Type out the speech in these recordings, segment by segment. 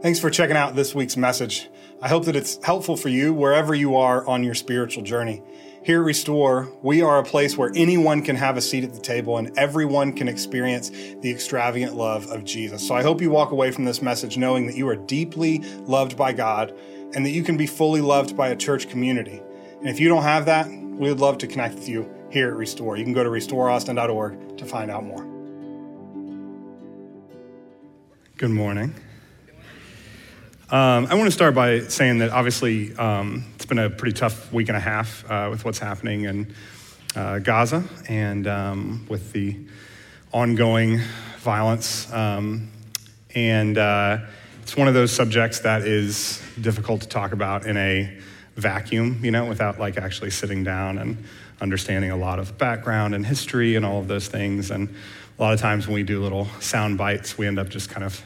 Thanks for checking out this week's message. I hope that it's helpful for you wherever you are on your spiritual journey. Here at Restore, we are a place where anyone can have a seat at the table and everyone can experience the extravagant love of Jesus. So I hope you walk away from this message knowing that you are deeply loved by God and that you can be fully loved by a church community. And if you don't have that, we would love to connect with you here at Restore. You can go to restoreaustin.org to find out more. Good morning. Um, I want to start by saying that obviously um, it's been a pretty tough week and a half uh, with what's happening in uh, Gaza and um, with the ongoing violence. Um, and uh, it's one of those subjects that is difficult to talk about in a vacuum, you know, without like actually sitting down and understanding a lot of background and history and all of those things. And a lot of times when we do little sound bites, we end up just kind of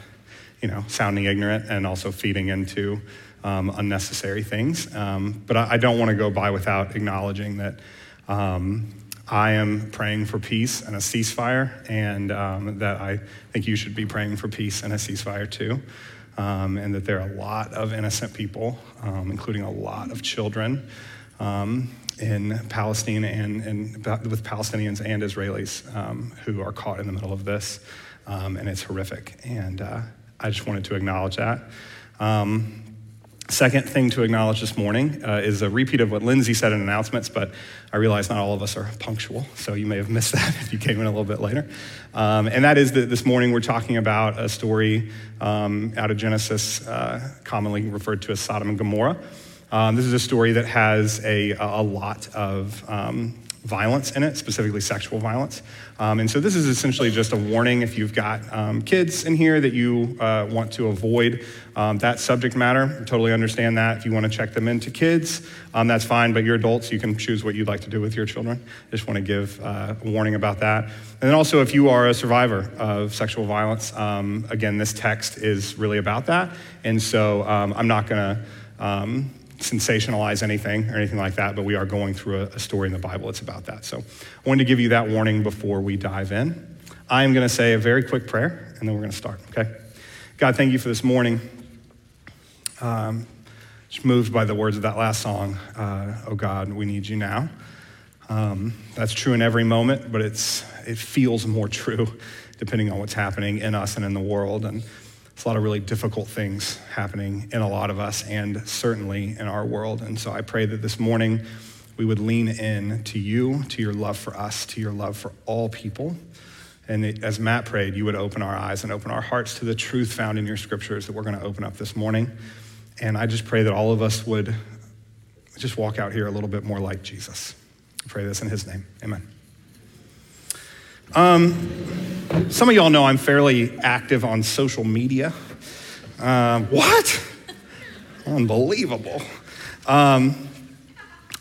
you know, sounding ignorant and also feeding into um, unnecessary things. Um, but I, I don't want to go by without acknowledging that um, I am praying for peace and a ceasefire, and um, that I think you should be praying for peace and a ceasefire too. Um, and that there are a lot of innocent people, um, including a lot of children, in Palestine and, and, with Palestinians and Israelis who are caught in the middle of this. and it's horrific. And uh, I just wanted to acknowledge that. Um, second thing to acknowledge this morning uh, is a repeat of what Lindsay said in announcements, but I realize not all of us are punctual, so you may have missed that if you came in a little bit later. Um, and that is that this morning we're talking about a story um, out of Genesis, uh, commonly referred to as Sodom and Gomorrah. Um, this is a story that has a, a lot of um, violence in it, specifically sexual violence. Um, and so this is essentially just a warning if you've got um, kids in here that you uh, want to avoid um, that subject matter. I totally understand that. If you want to check them into kids, um, that's fine, but you're adults, you can choose what you'd like to do with your children. I just want to give uh, a warning about that. And then also, if you are a survivor of sexual violence, um, again, this text is really about that. And so um, I'm not going to sensationalize anything or anything like that, but we are going through a, a story in the Bible that's about that. So I wanted to give you that warning before we dive in. I am going to say a very quick prayer, and then we're going to start, okay? God, thank you for this morning. Um, just moved by the words of that last song, uh, Oh God, we need you now. Um, that's true in every moment, but it's, it feels more true depending on what's happening in us and in the world. And a lot of really difficult things happening in a lot of us and certainly in our world. And so I pray that this morning we would lean in to you, to your love for us, to your love for all people. And as Matt prayed, you would open our eyes and open our hearts to the truth found in your scriptures that we're going to open up this morning. And I just pray that all of us would just walk out here a little bit more like Jesus. I pray this in his name. Amen. Um, some of y'all know I'm fairly active on social media. Uh, what? Unbelievable. Um,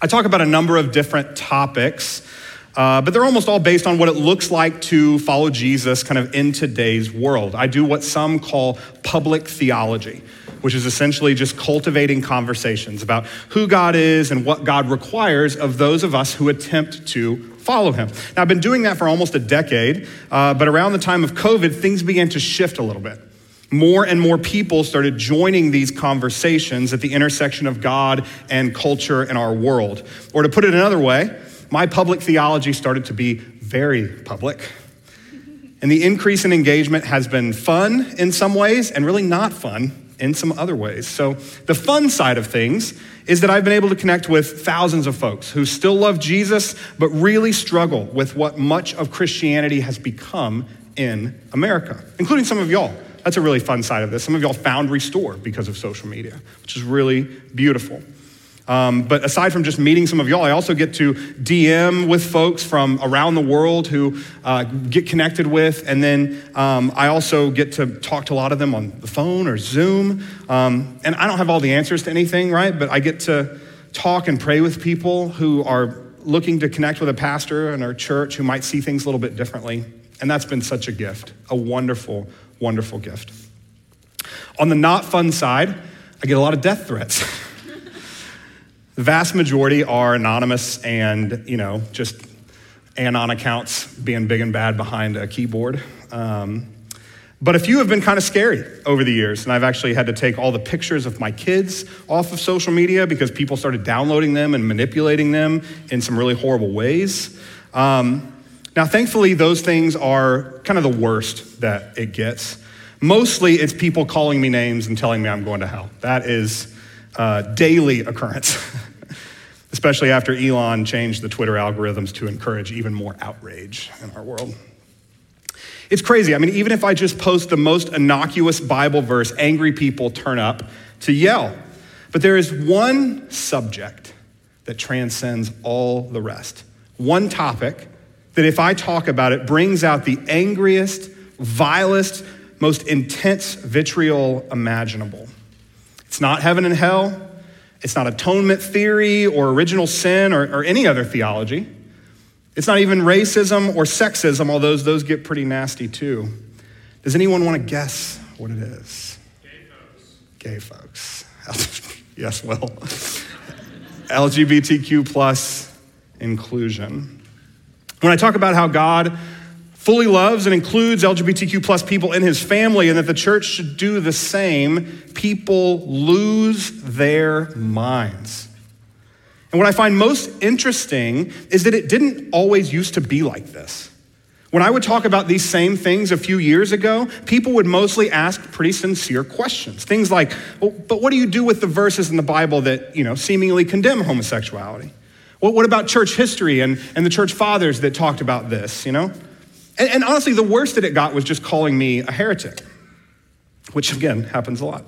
I talk about a number of different topics, uh, but they're almost all based on what it looks like to follow Jesus kind of in today's world. I do what some call public theology, which is essentially just cultivating conversations about who God is and what God requires of those of us who attempt to follow him. Now, I've been doing that for almost a decade, uh, but around the time of COVID, things began to shift a little bit. More and more people started joining these conversations at the intersection of God and culture in our world. Or to put it another way, my public theology started to be very public. And the increase in engagement has been fun in some ways and really not fun in some other ways. So, the fun side of things is that I've been able to connect with thousands of folks who still love Jesus, but really struggle with what much of Christianity has become in America, including some of y'all. That's a really fun side of this. Some of y'all found Restore because of social media, which is really beautiful. Um, but aside from just meeting some of y'all, I also get to DM with folks from around the world who uh, get connected with. And then um, I also get to talk to a lot of them on the phone or Zoom. Um, and I don't have all the answers to anything, right? But I get to talk and pray with people who are looking to connect with a pastor in our church who might see things a little bit differently. And that's been such a gift, a wonderful, wonderful gift. On the not fun side, I get a lot of death threats. The vast majority are anonymous and, you know, just anon accounts being big and bad behind a keyboard. Um, But a few have been kind of scary over the years, and I've actually had to take all the pictures of my kids off of social media because people started downloading them and manipulating them in some really horrible ways. Um, now, thankfully, those things are kind of the worst that it gets. Mostly, it's people calling me names and telling me I'm going to hell. That is a daily occurrence, especially after Elon changed the Twitter algorithms to encourage even more outrage in our world. It's crazy. I mean, even if I just post the most innocuous Bible verse, angry people turn up to yell. But there is one subject that transcends all the rest. One topic that, if I talk about it, brings out the angriest, vilest, most intense vitriol imaginable. It's not heaven and hell. It's not atonement theory or original sin or, or any other theology. It's not even racism or sexism, although those get pretty nasty too. Does anyone want to guess what it is? Gay folks. Gay folks. yes, well. LGBTQ plus inclusion. When I talk about how God fully loves and includes LGBTQ plus people in his family and that the church should do the same, people lose their minds. And what I find most interesting is that it didn't always used to be like this. When I would talk about these same things a few years ago, people would mostly ask pretty sincere questions. Things like, well, but what do you do with the verses in the Bible that, you know, seemingly condemn homosexuality? Well, what about church history and, and the church fathers that talked about this, you know? And, and honestly, the worst that it got was just calling me a heretic, which again happens a lot.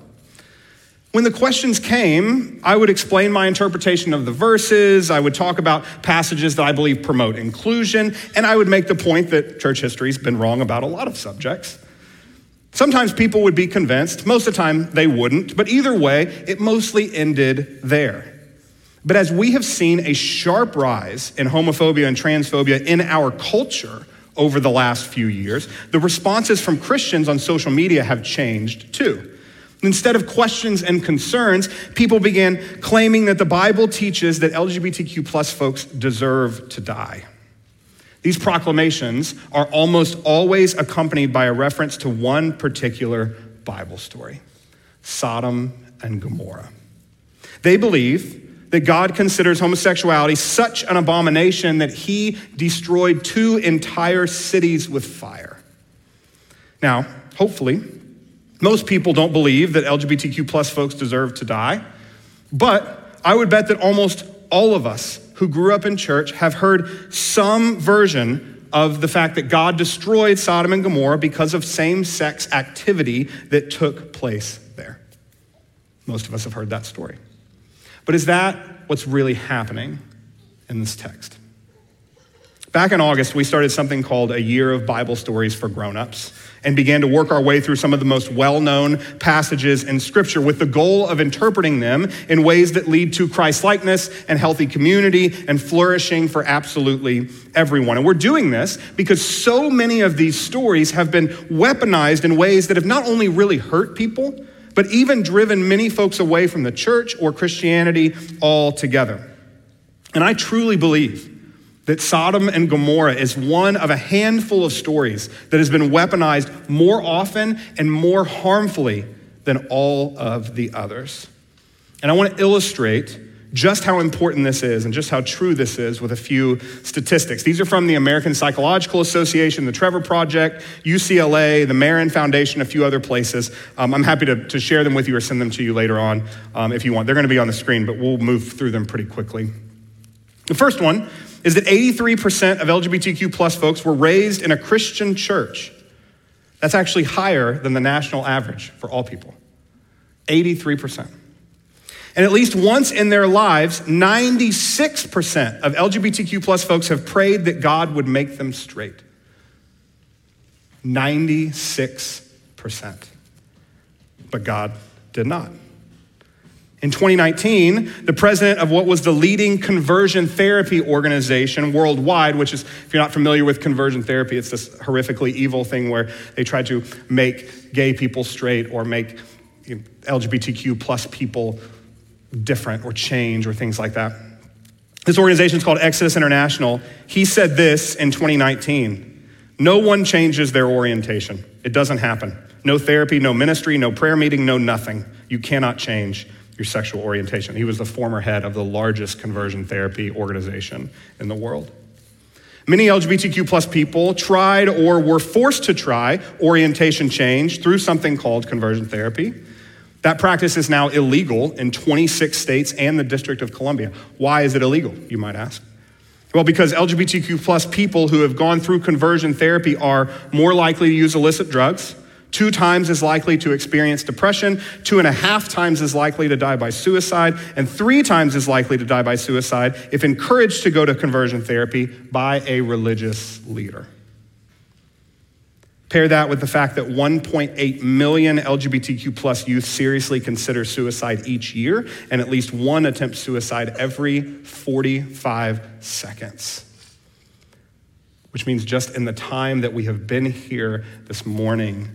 When the questions came, I would explain my interpretation of the verses, I would talk about passages that I believe promote inclusion, and I would make the point that church history's been wrong about a lot of subjects. Sometimes people would be convinced, most of the time they wouldn't, but either way, it mostly ended there. But as we have seen a sharp rise in homophobia and transphobia in our culture over the last few years, the responses from Christians on social media have changed too. Instead of questions and concerns, people began claiming that the Bible teaches that LGBTQ plus folks deserve to die. These proclamations are almost always accompanied by a reference to one particular Bible story Sodom and Gomorrah. They believe that God considers homosexuality such an abomination that he destroyed two entire cities with fire. Now, hopefully, most people don't believe that LGBTQ plus folks deserve to die, but I would bet that almost all of us who grew up in church have heard some version of the fact that God destroyed Sodom and Gomorrah because of same sex activity that took place there. Most of us have heard that story. But is that what's really happening in this text? Back in August, we started something called a year of Bible stories for grown-ups and began to work our way through some of the most well known passages in Scripture with the goal of interpreting them in ways that lead to Christ likeness and healthy community and flourishing for absolutely everyone. And we're doing this because so many of these stories have been weaponized in ways that have not only really hurt people, but even driven many folks away from the church or Christianity altogether. And I truly believe that Sodom and Gomorrah is one of a handful of stories that has been weaponized more often and more harmfully than all of the others. And I want to illustrate just how important this is and just how true this is with a few statistics. These are from the American Psychological Association, the Trevor Project, UCLA, the Marin Foundation, a few other places. Um, I'm happy to, to, share them with you or send them to you later on um, if you want. They're going to be on the screen, but we'll move through them pretty quickly. The first one is that 83% of LGBTQ plus folks were raised in a Christian church. That's actually higher than the national average for all people. 83%. And at least once in their lives, 96% of LGBTQ plus folks have prayed that God would make them straight. 96%. But God did not. In 2019, the president of what was the leading conversion therapy organization worldwide, which is, if you're not familiar with conversion therapy, it's this horrifically evil thing where they try to make gay people straight or make LGBTQ plus people different or change or things like that. This organization is called Exodus International. He said this in 2019 No one changes their orientation. It doesn't happen. No therapy, no ministry, no prayer meeting, no nothing. You cannot change your sexual orientation. He was the former head of the largest conversion therapy organization in the world. Many LGBTQ plus people tried or were forced to try orientation change through something called conversion therapy. That practice is now illegal in 26 states and the District of Columbia. Why is it illegal, you might ask? Well, because LGBTQ plus people who have gone through conversion therapy are more likely to use illicit drugs, two times as likely to experience depression, two and a half times as likely to die by suicide, and three times as likely to die by suicide if encouraged to go to conversion therapy by a religious leader. Pair that with the fact that 1.8 million LGBTQ plus youth seriously consider suicide each year, and at least one attempts suicide every 45 seconds. Which means just in the time that we have been here this morning,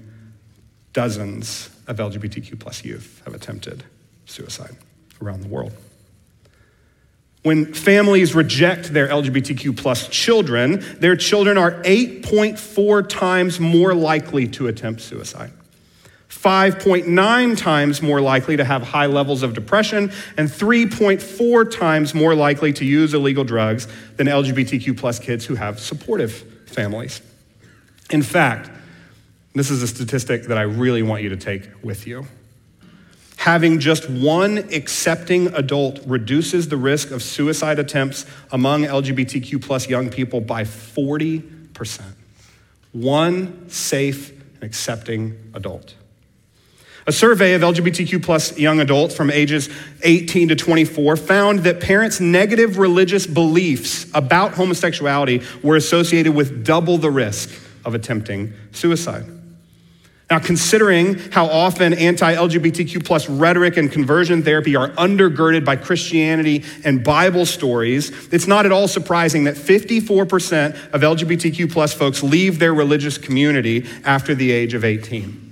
dozens of LGBTQ plus youth have attempted suicide around the world. When families reject their LGBTQ plus children, their children are 8.4 times more likely to attempt suicide. 5.9 times more likely to have high levels of depression, and 3.4 times more likely to use illegal drugs than LGBTQ plus kids who have supportive families. In fact, this is a statistic that I really want you to take with you. Having just one accepting adult reduces the risk of suicide attempts among LGBTQ plus young people by 40%. One safe and accepting adult. A survey of LGBTQ plus young adults from ages 18 to 24 found that parents' negative religious beliefs about homosexuality were associated with double the risk of attempting suicide. Now, considering how often anti LGBTQ plus rhetoric and conversion therapy are undergirded by Christianity and Bible stories, it's not at all surprising that 54% of LGBTQ plus folks leave their religious community after the age of 18.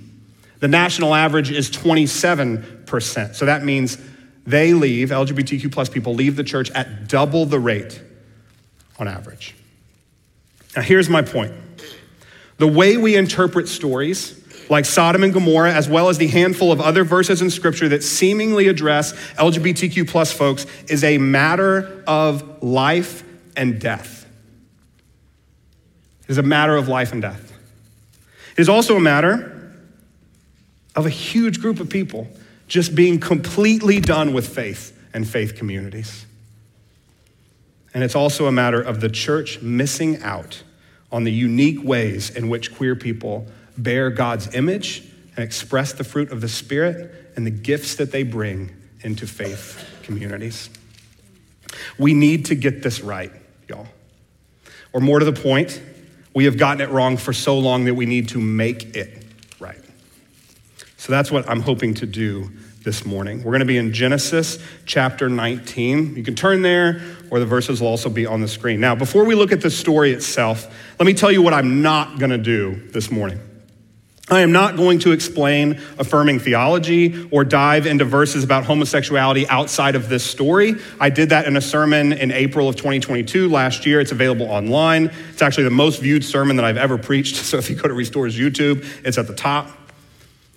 The national average is 27%. So that means they leave, LGBTQ plus people leave the church at double the rate on average. Now, here's my point the way we interpret stories like Sodom and Gomorrah, as well as the handful of other verses in Scripture that seemingly address LGBTQ plus folks, is a matter of life and death. It is a matter of life and death. It is also a matter of a huge group of people just being completely done with faith and faith communities. And it's also a matter of the church missing out on the unique ways in which queer people bear God's image and express the fruit of the Spirit and the gifts that they bring into faith communities. We need to get this right, y'all. Or more to the point, we have gotten it wrong for so long that we need to make it right. So that's what I'm hoping to do this morning. We're going to be in Genesis chapter 19. You can turn there, or the verses will also be on the screen. Now, before we look at the story itself, let me tell you what I'm not going to do this morning. I am not going to explain affirming theology or dive into verses about homosexuality outside of this story. I did that in a sermon in April of 2022 last year. It's available online. It's actually the most viewed sermon that I've ever preached. So if you go to Restore's YouTube, it's at the top.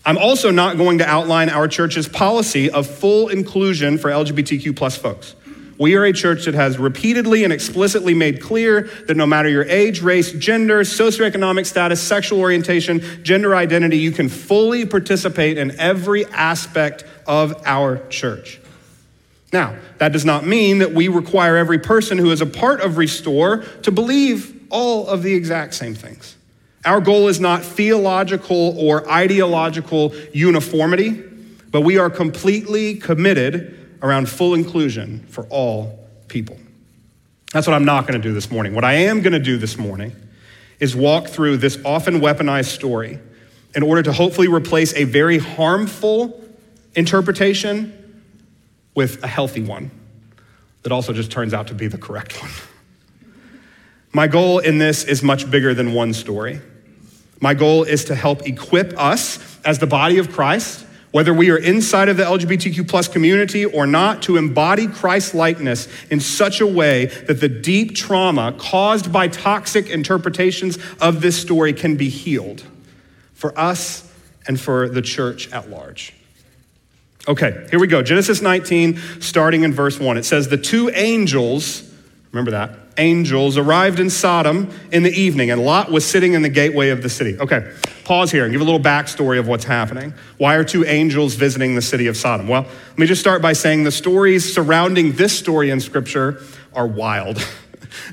I'm also not going to outline our church's policy of full inclusion for LGBTQ plus folks. We are a church that has repeatedly and explicitly made clear that no matter your age, race, gender, socioeconomic status, sexual orientation, gender identity, you can fully participate in every aspect of our church. Now, that does not mean that we require every person who is a part of Restore to believe all of the exact same things. Our goal is not theological or ideological uniformity, but we are completely committed around full inclusion for all people. That's what I'm not going to do this morning. What I am going to do this morning is walk through this often weaponized story in order to hopefully replace a very harmful interpretation with a healthy one that also just turns out to be the correct one. My goal in this is much bigger than one story. My goal is to help equip us as the body of Christ whether we are inside of the LGBTQ plus community or not, to embody Christ likeness in such a way that the deep trauma caused by toxic interpretations of this story can be healed for us and for the church at large. Okay, here we go. Genesis 19, starting in verse 1. It says, The two angels, remember that, angels arrived in Sodom in the evening, and Lot was sitting in the gateway of the city. Okay, pause here and give a little backstory of what's happening. Why are two angels visiting the city of Sodom? Well, let me just start by saying the stories surrounding this story in Scripture are wild.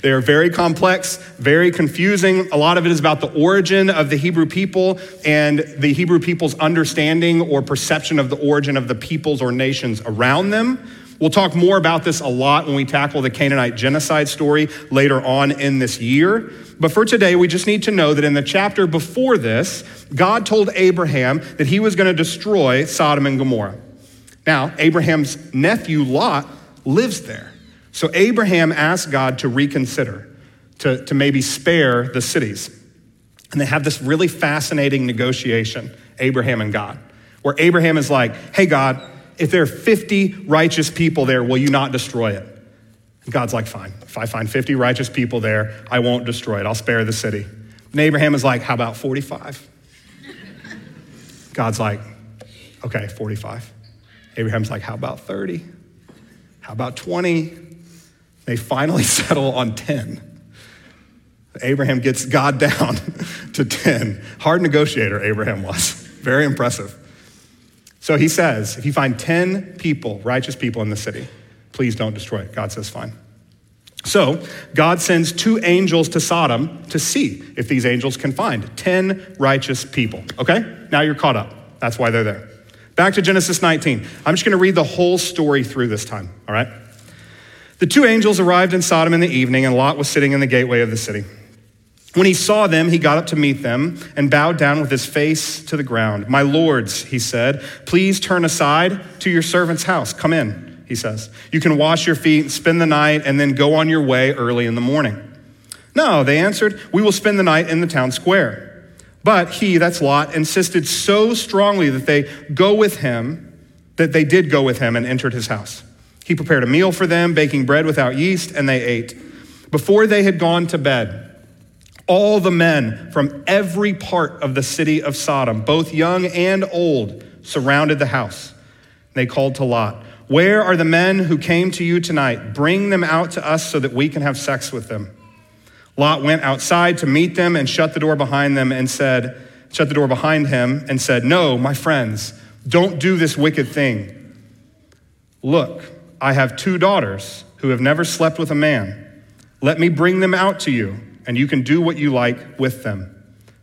They are very complex, very confusing. A lot of it is about the origin of the Hebrew people and the Hebrew people's understanding or perception of the origin of the peoples or nations around them. We'll talk more about this a lot when we tackle the Canaanite genocide story later on in this year. But for today, we just need to know that in the chapter before this, God told Abraham that he was going to destroy Sodom and Gomorrah. Now, Abraham's nephew Lot lives there. So Abraham asked God to reconsider, to, to maybe spare the cities. And they have this really fascinating negotiation, Abraham and God, where Abraham is like, hey, God, if there are 50 righteous people there, will you not destroy it? And God's like, fine. If I find 50 righteous people there, I won't destroy it. I'll spare the city. And Abraham is like, how about 45? God's like, okay, 45. Abraham's like, how about 30? How about 20? They finally settle on 10. Abraham gets God down to 10. Hard negotiator, Abraham was. Very impressive. So he says, if you find 10 people, righteous people in the city, please don't destroy it. God says, fine. So God sends two angels to Sodom to see if these angels can find 10 righteous people. Okay? Now you're caught up. That's why they're there. Back to Genesis 19. I'm just going to read the whole story through this time, all right? The two angels arrived in Sodom in the evening, and Lot was sitting in the gateway of the city. When he saw them, he got up to meet them and bowed down with his face to the ground. My lords, he said, please turn aside to your servant's house. Come in, he says. You can wash your feet, and spend the night, and then go on your way early in the morning. No, they answered, we will spend the night in the town square. But he, that's Lot, insisted so strongly that they go with him that they did go with him and entered his house. He prepared a meal for them, baking bread without yeast, and they ate. Before they had gone to bed, all the men from every part of the city of Sodom, both young and old, surrounded the house. They called to Lot, Where are the men who came to you tonight? Bring them out to us so that we can have sex with them. Lot went outside to meet them and shut the door behind them and said, Shut the door behind him and said, No, my friends, don't do this wicked thing. Look, I have two daughters who have never slept with a man. Let me bring them out to you, and you can do what you like with them.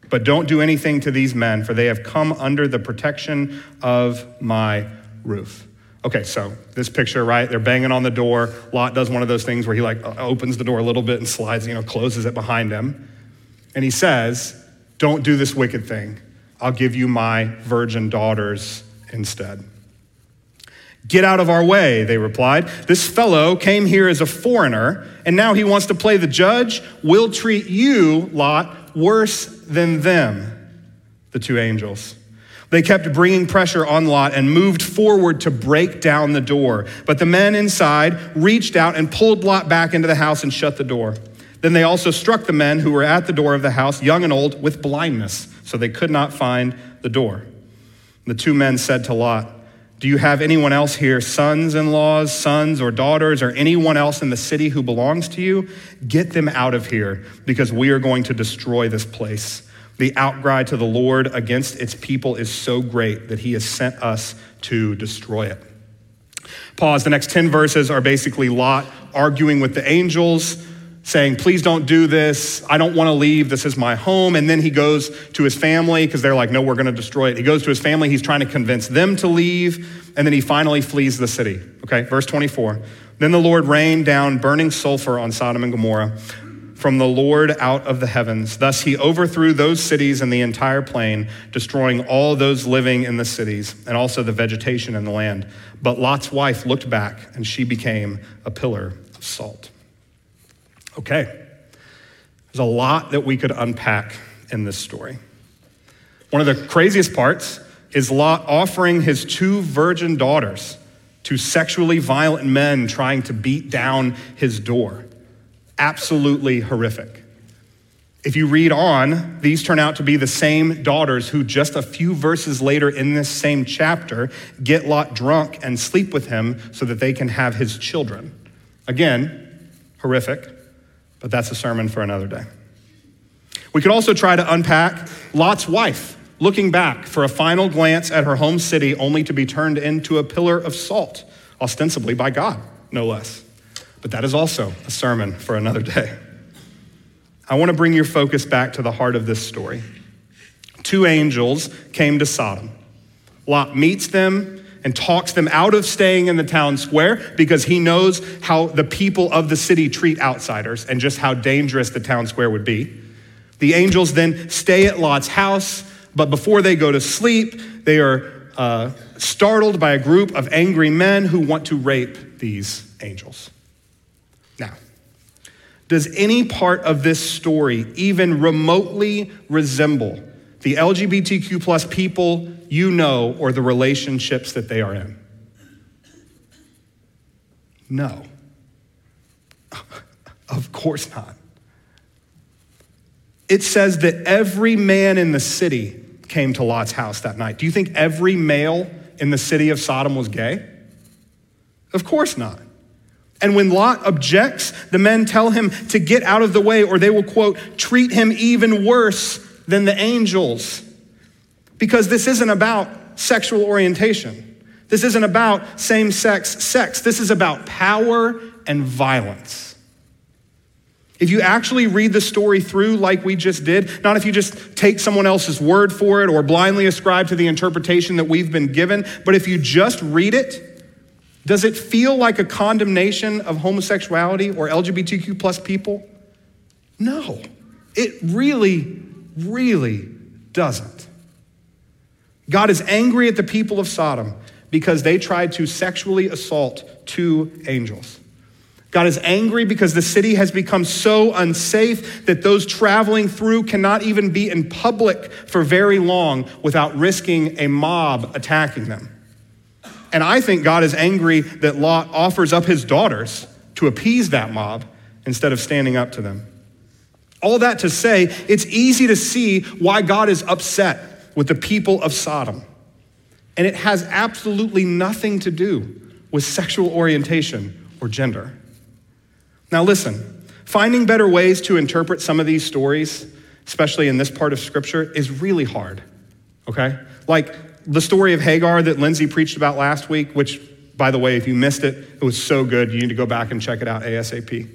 But don't do anything to these men, for they have come under the protection of my roof. Okay, so this picture, right? They're banging on the door. Lot does one of those things where he like opens the door a little bit and slides, you know, closes it behind him. And he says, Don't do this wicked thing. I'll give you my virgin daughters instead. Get out of our way, they replied. This fellow came here as a foreigner, and now he wants to play the judge. We'll treat you, Lot, worse than them, the two angels. They kept bringing pressure on Lot and moved forward to break down the door. But the men inside reached out and pulled Lot back into the house and shut the door. Then they also struck the men who were at the door of the house, young and old, with blindness, so they could not find the door. The two men said to Lot, do you have anyone else here, sons in laws, sons or daughters, or anyone else in the city who belongs to you? Get them out of here because we are going to destroy this place. The outcry to the Lord against its people is so great that he has sent us to destroy it. Pause. The next 10 verses are basically Lot arguing with the angels saying, Please don't do this. I don't want to leave. This is my home. And then he goes to his family because they're like, No, we're going to destroy it. He goes to his family. He's trying to convince them to leave. And then he finally flees the city. Okay, verse 24. Then the Lord rained down burning sulfur on Sodom and Gomorrah from the Lord out of the heavens. Thus he overthrew those cities and the entire plain, destroying all those living in the cities and also the vegetation in the land. But Lot's wife looked back, and she became a pillar of salt. Okay, there's a lot that we could unpack in this story. One of the craziest parts is Lot offering his two virgin daughters to sexually violent men trying to beat down his door. Absolutely horrific. If you read on, these turn out to be the same daughters who, just a few verses later in this same chapter, get Lot drunk and sleep with him so that they can have his children. Again, horrific, but that's a sermon for another day. We could also try to unpack Lot's wife, looking back for a final glance at her home city only to be turned into a pillar of salt, ostensibly by God, no less. But that is also a sermon for another day. I want to bring your focus back to the heart of this story. Two angels came to Sodom. Lot meets them and talks them out of staying in the town square because he knows how the people of the city treat outsiders and just how dangerous the town square would be. The angels then stay at Lot's house, but before they go to sleep, they are uh, startled by a group of angry men who want to rape these angels. Now, does any part of this story even remotely resemble the LGBTQ plus people you know or the relationships that they are in? No. Of course not. It says that every man in the city came to Lot's house that night. Do you think every male in the city of Sodom was gay? Of course not. And when Lot objects, the men tell him to get out of the way, or they will, quote, treat him even worse than the angels. Because this isn't about sexual orientation. This isn't about same sex sex. This is about power and violence. If you actually read the story through like we just did, not if you just take someone else's word for it or blindly ascribe to the interpretation that we've been given, but if you just read it, does it feel like a condemnation of homosexuality or LGBTQ plus people? No, it really, really doesn't. God is angry at the people of Sodom because they tried to sexually assault two angels. God is angry because the city has become so unsafe that those traveling through cannot even be in public for very long without risking a mob attacking them. And I think God is angry that Lot offers up his daughters to appease that mob instead of standing up to them. All that to say, it's easy to see why God is upset with the people of Sodom. And it has absolutely nothing to do with sexual orientation or gender. Now, listen, finding better ways to interpret some of these stories, especially in this part of Scripture, is really hard, okay? Like, the story of Hagar that Lindsay preached about last week, which, by the way, if you missed it, it was so good. You need to go back and check it out ASAP.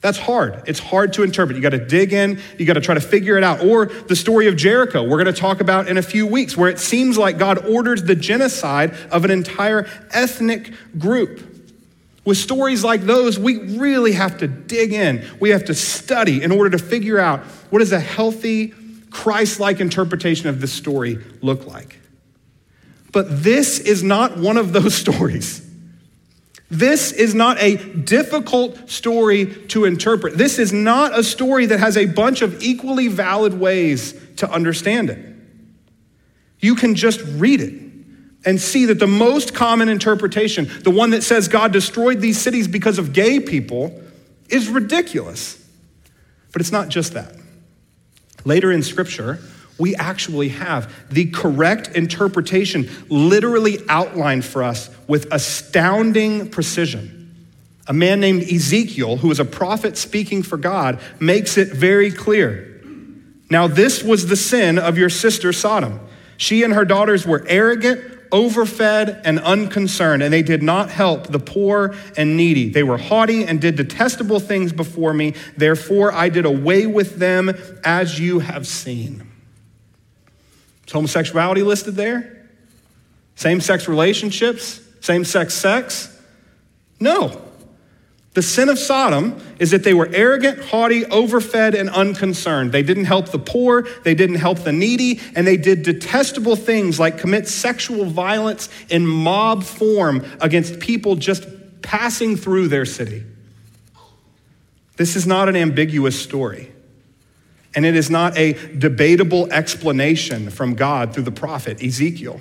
That's hard. It's hard to interpret. You got to dig in, you got to try to figure it out. Or the story of Jericho, we're going to talk about in a few weeks, where it seems like God orders the genocide of an entire ethnic group. With stories like those, we really have to dig in. We have to study in order to figure out what does a healthy, Christ like interpretation of this story look like. But this is not one of those stories. This is not a difficult story to interpret. This is not a story that has a bunch of equally valid ways to understand it. You can just read it and see that the most common interpretation, the one that says God destroyed these cities because of gay people, is ridiculous. But it's not just that. Later in Scripture, we actually have the correct interpretation literally outlined for us with astounding precision. A man named Ezekiel, who is a prophet speaking for God, makes it very clear. Now, this was the sin of your sister Sodom. She and her daughters were arrogant, overfed, and unconcerned, and they did not help the poor and needy. They were haughty and did detestable things before me. Therefore, I did away with them as you have seen. Is homosexuality listed there? Same sex relationships? Same sex sex? No. The sin of Sodom is that they were arrogant, haughty, overfed, and unconcerned. They didn't help the poor, they didn't help the needy, and they did detestable things like commit sexual violence in mob form against people just passing through their city. This is not an ambiguous story. And it is not a debatable explanation from God through the prophet Ezekiel.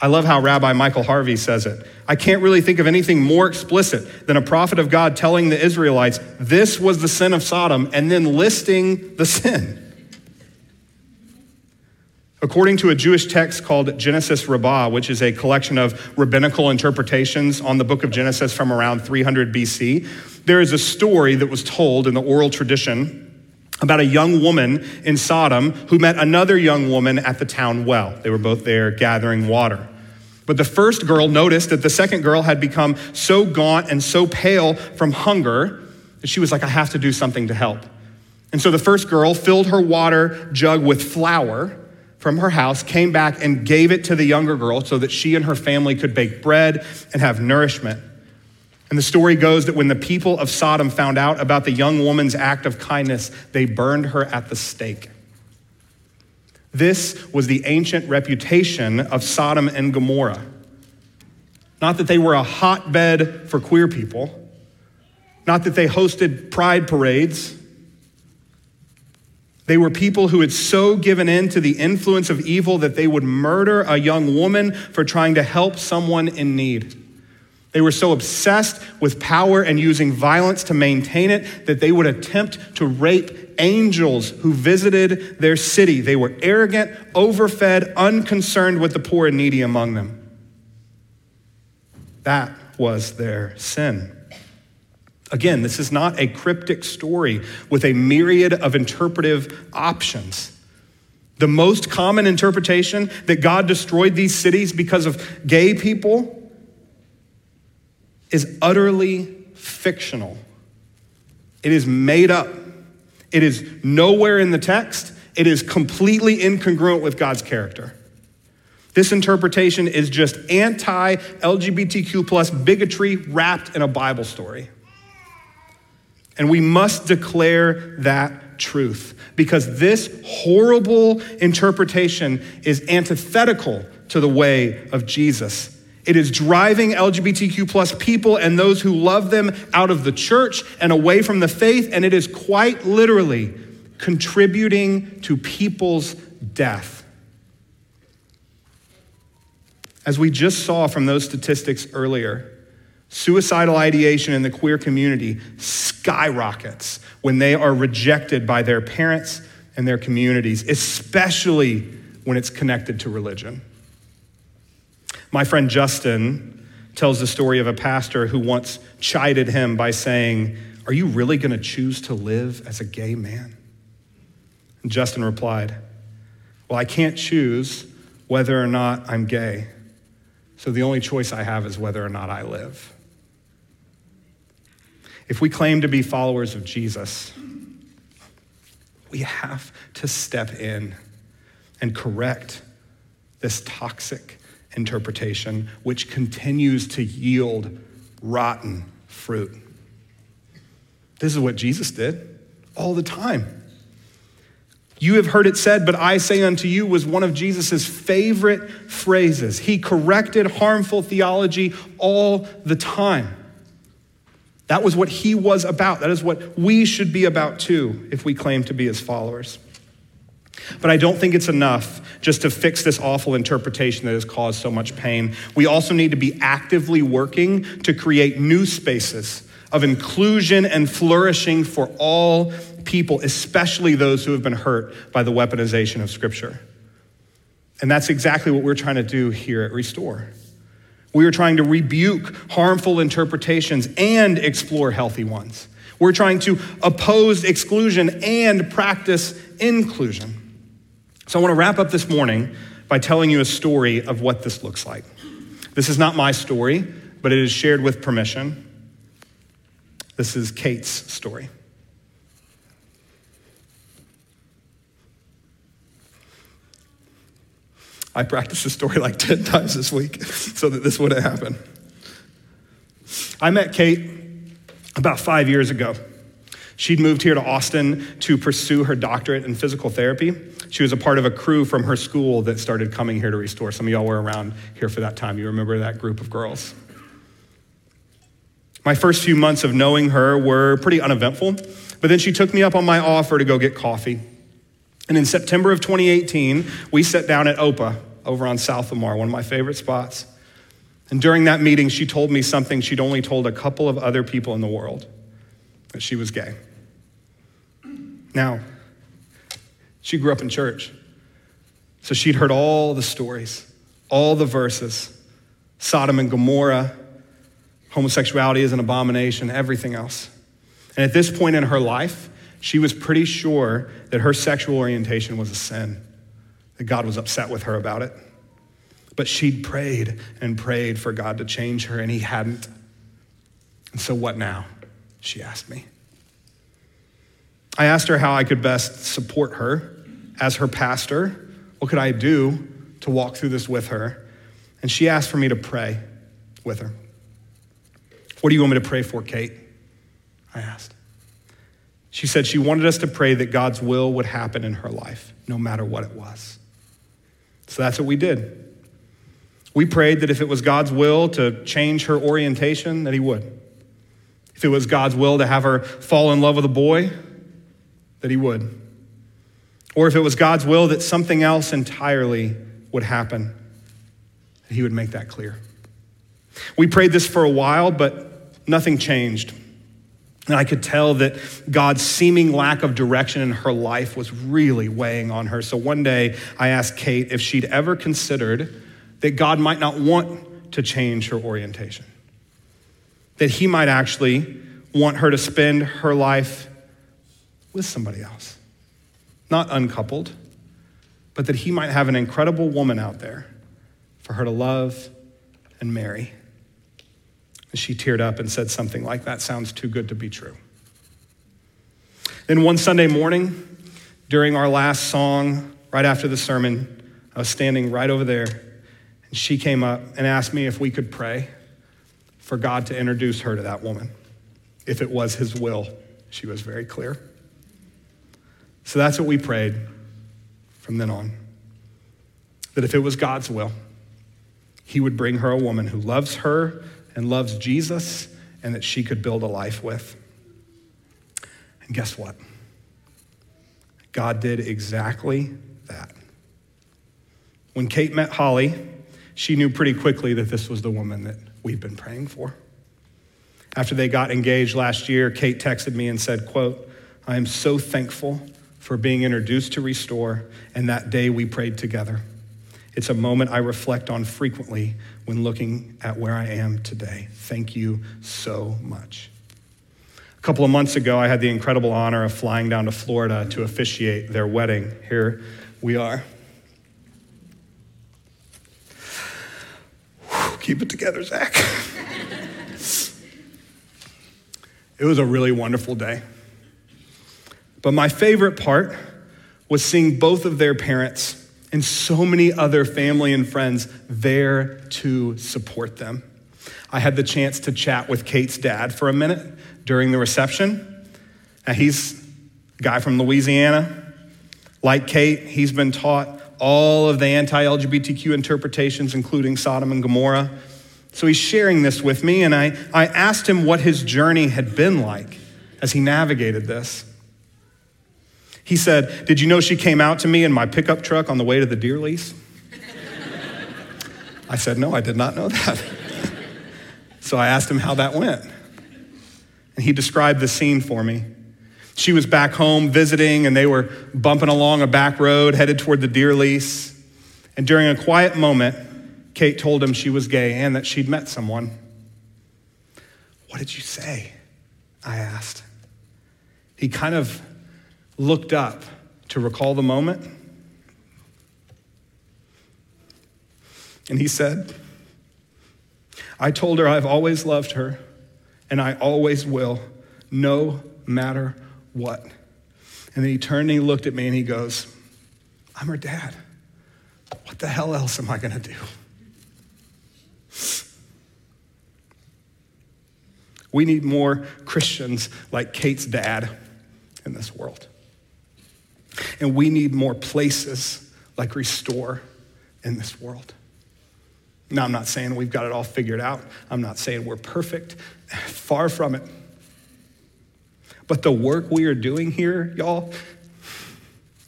I love how Rabbi Michael Harvey says it. I can't really think of anything more explicit than a prophet of God telling the Israelites this was the sin of Sodom and then listing the sin. According to a Jewish text called Genesis Rabbah, which is a collection of rabbinical interpretations on the book of Genesis from around 300 BC, there is a story that was told in the oral tradition about a young woman in Sodom who met another young woman at the town well. They were both there gathering water. But the first girl noticed that the second girl had become so gaunt and so pale from hunger that she was like, I have to do something to help. And so the first girl filled her water jug with flour from her house, came back and gave it to the younger girl so that she and her family could bake bread and have nourishment. And the story goes that when the people of Sodom found out about the young woman's act of kindness, they burned her at the stake. This was the ancient reputation of Sodom and Gomorrah. Not that they were a hotbed for queer people, not that they hosted pride parades. They were people who had so given in to the influence of evil that they would murder a young woman for trying to help someone in need. They were so obsessed with power and using violence to maintain it that they would attempt to rape angels who visited their city. They were arrogant, overfed, unconcerned with the poor and needy among them. That was their sin. Again, this is not a cryptic story with a myriad of interpretive options. The most common interpretation that God destroyed these cities because of gay people is utterly fictional. It is made up. It is nowhere in the text. It is completely incongruent with God's character. This interpretation is just anti LGBTQ plus bigotry wrapped in a Bible story. And we must declare that truth because this horrible interpretation is antithetical to the way of Jesus it is driving LGBTQ plus people and those who love them out of the church and away from the faith, and it is quite literally contributing to people's death. As we just saw from those statistics earlier, suicidal ideation in the queer community skyrockets when they are rejected by their parents and their communities, especially when it's connected to religion. My friend Justin tells the story of a pastor who once chided him by saying, Are you really going to choose to live as a gay man? And Justin replied, Well, I can't choose whether or not I'm gay. So the only choice I have is whether or not I live. If we claim to be followers of Jesus, we have to step in and correct this toxic interpretation, which continues to yield rotten fruit. This is what Jesus did all the time. You have heard it said, but I say unto you was one of Jesus' favorite phrases. He corrected harmful theology all the time. That was what he was about. That is what we should be about too if we claim to be his followers. But I don't think it's enough just to fix this awful interpretation that has caused so much pain. We also need to be actively working to create new spaces of inclusion and flourishing for all people, especially those who have been hurt by the weaponization of Scripture. And that's exactly what we're trying to do here at Restore. We are trying to rebuke harmful interpretations and explore healthy ones. We're trying to oppose exclusion and practice inclusion. So I want to wrap up this morning by telling you a story of what this looks like. This is not my story, but it is shared with permission. This is Kate's story. I practiced this story like 10 times this week so that this wouldn't happen. I met Kate about five years ago. She'd moved here to Austin to pursue her doctorate in physical therapy. She was a part of a crew from her school that started coming here to restore. Some of y'all were around here for that time. You remember that group of girls. My first few months of knowing her were pretty uneventful, but then she took me up on my offer to go get coffee. And in September of 2018, we sat down at OPA over on South Lamar, one of my favorite spots. And during that meeting, she told me something she'd only told a couple of other people in the world that she was gay. Now, she grew up in church, so she'd heard all the stories, all the verses Sodom and Gomorrah, homosexuality is an abomination, everything else. And at this point in her life, she was pretty sure that her sexual orientation was a sin, that God was upset with her about it. But she'd prayed and prayed for God to change her, and He hadn't. And so, what now? She asked me. I asked her how I could best support her as her pastor. What could I do to walk through this with her? And she asked for me to pray with her. What do you want me to pray for, Kate? I asked. She said she wanted us to pray that God's will would happen in her life, no matter what it was. So that's what we did. We prayed that if it was God's will to change her orientation, that He would. If it was God's will to have her fall in love with a boy, that He would. Or if it was God's will that something else entirely would happen, He would make that clear. We prayed this for a while, but nothing changed. And I could tell that God's seeming lack of direction in her life was really weighing on her. So one day I asked Kate if she'd ever considered that God might not want to change her orientation, that He might actually want her to spend her life with somebody else, not uncoupled, but that He might have an incredible woman out there for her to love and marry. And she teared up and said something like, That sounds too good to be true. Then one Sunday morning, during our last song, right after the sermon, I was standing right over there, and she came up and asked me if we could pray for God to introduce her to that woman, if it was His will. She was very clear. So that's what we prayed from then on. That if it was God's will, He would bring her a woman who loves her and loves Jesus and that she could build a life with. And guess what? God did exactly that. When Kate met Holly, she knew pretty quickly that this was the woman that we've been praying for. After they got engaged last year, Kate texted me and said, quote, I am so thankful for being introduced to Restore and that day we prayed together. It's a moment I reflect on frequently when looking at where I am today. Thank you so much. A couple of months ago, I had the incredible honor of flying down to Florida to officiate their wedding. Here we are. Keep it together, Zach. it was a really wonderful day. But my favorite part was seeing both of their parents and so many other family and friends there to support them. I had the chance to chat with Kate's dad for a minute during the reception. Now, he's a guy from Louisiana. Like Kate, he's been taught all of the anti LGBTQ interpretations, including Sodom and Gomorrah. So he's sharing this with me, and I, I asked him what his journey had been like as he navigated this. He said, Did you know she came out to me in my pickup truck on the way to the deer lease? I said, No, I did not know that. so I asked him how that went. And he described the scene for me. She was back home visiting, and they were bumping along a back road headed toward the deer lease. And during a quiet moment, Kate told him she was gay and that she'd met someone. What did you say? I asked. He kind of looked up to recall the moment. And he said, I told her I've always loved her and I always will, no matter what. And then he turned and he looked at me and he goes, I'm her dad. What the hell else am I going to do? We need more Christians like Kate's dad in this world. And we need more places like Restore in this world. Now, I'm not saying we've got it all figured out. I'm not saying we're perfect. Far from it. But the work we are doing here, y'all,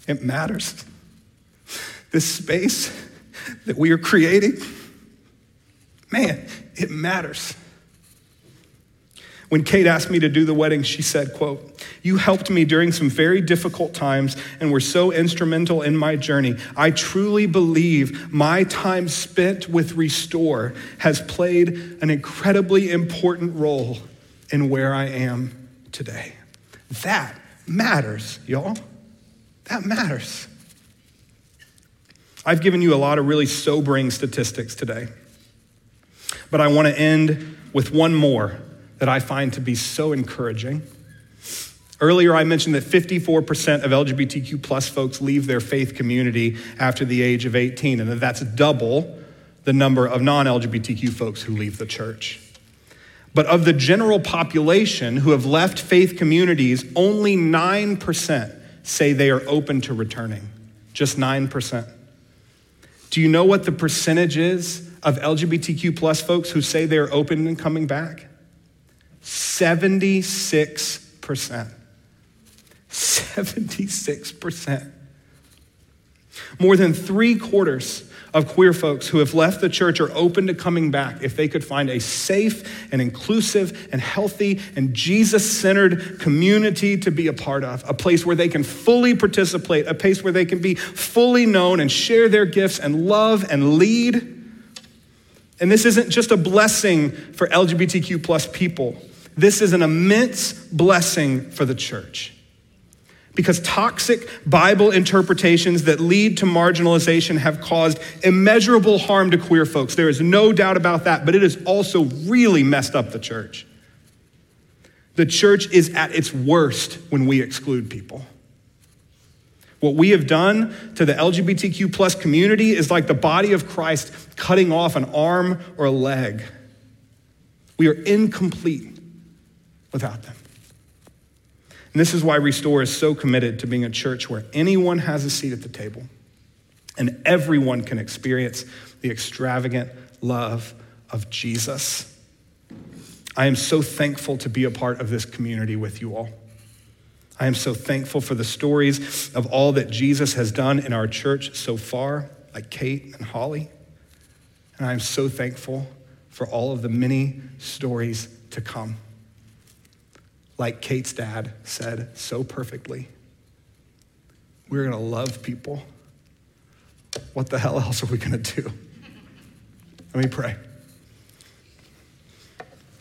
It matters. This space that we are creating, man, it matters. When Kate asked me to do the wedding, she said, quote, "You helped me during some very difficult times and were so instrumental in my journey. I truly believe my time spent with Restore has played an incredibly important role in where I am today." That matters, y'all. That matters. I've given you a lot of really sobering statistics today. But I want to end with one more that I find to be so encouraging. Earlier, I mentioned that 54% of LGBTQ plus folks leave their faith community after the age of 18, and that that's double the number of non LGBTQ folks who leave the church. But of the general population who have left faith communities, only 9% say they are open to returning. Just 9%. Do you know what the percentage is of LGBTQ plus folks who say they're open and coming back? 76%. 76%. More than three quarters of queer folks who have left the church are open to coming back if they could find a safe and inclusive and healthy and Jesus centered community to be a part of, a place where they can fully participate, a place where they can be fully known and share their gifts and love and lead. And this isn't just a blessing for LGBTQ plus people. This is an immense blessing for the church. Because toxic Bible interpretations that lead to marginalization have caused immeasurable harm to queer folks. There is no doubt about that, but it has also really messed up the church. The church is at its worst when we exclude people. What we have done to the LGBTQ plus community is like the body of Christ cutting off an arm or a leg. We are incomplete without them. And this is why Restore is so committed to being a church where anyone has a seat at the table and everyone can experience the extravagant love of Jesus. I am so thankful to be a part of this community with you all. I am so thankful for the stories of all that Jesus has done in our church so far, like Kate and Holly. And I'm so thankful for all of the many stories to come like Kate's dad said so perfectly. We're going to love people. What the hell else are we going to do? Let me pray.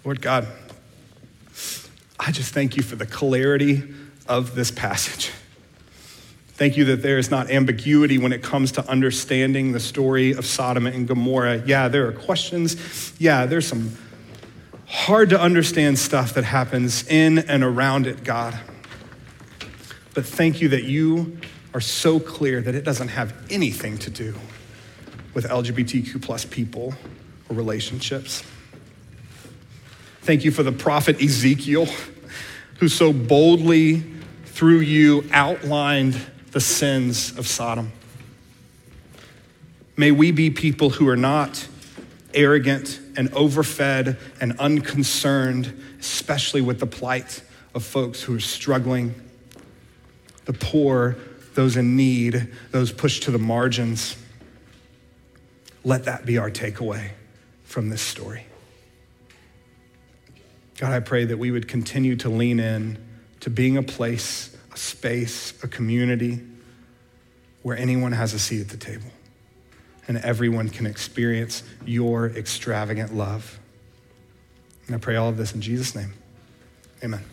Lord God, I just thank you for the clarity of this passage. Thank you that there is not ambiguity when it comes to understanding the story of Sodom and Gomorrah. Yeah, there are questions. Yeah, there's some hard to understand stuff that happens in and around it, God. But thank you that you are so clear that it doesn't have anything to do with LGBTQ plus people or relationships. Thank you for the prophet Ezekiel, who so boldly, through you, outlined the sins of Sodom. May we be people who are not arrogant and overfed and unconcerned, especially with the plight of folks who are struggling, the poor, those in need, those pushed to the margins. Let that be our takeaway from this story. God, I pray that we would continue to lean in to being a place, a space, a community where anyone has a seat at the table and everyone can experience your extravagant love. And I pray all of this in Jesus' name. Amen.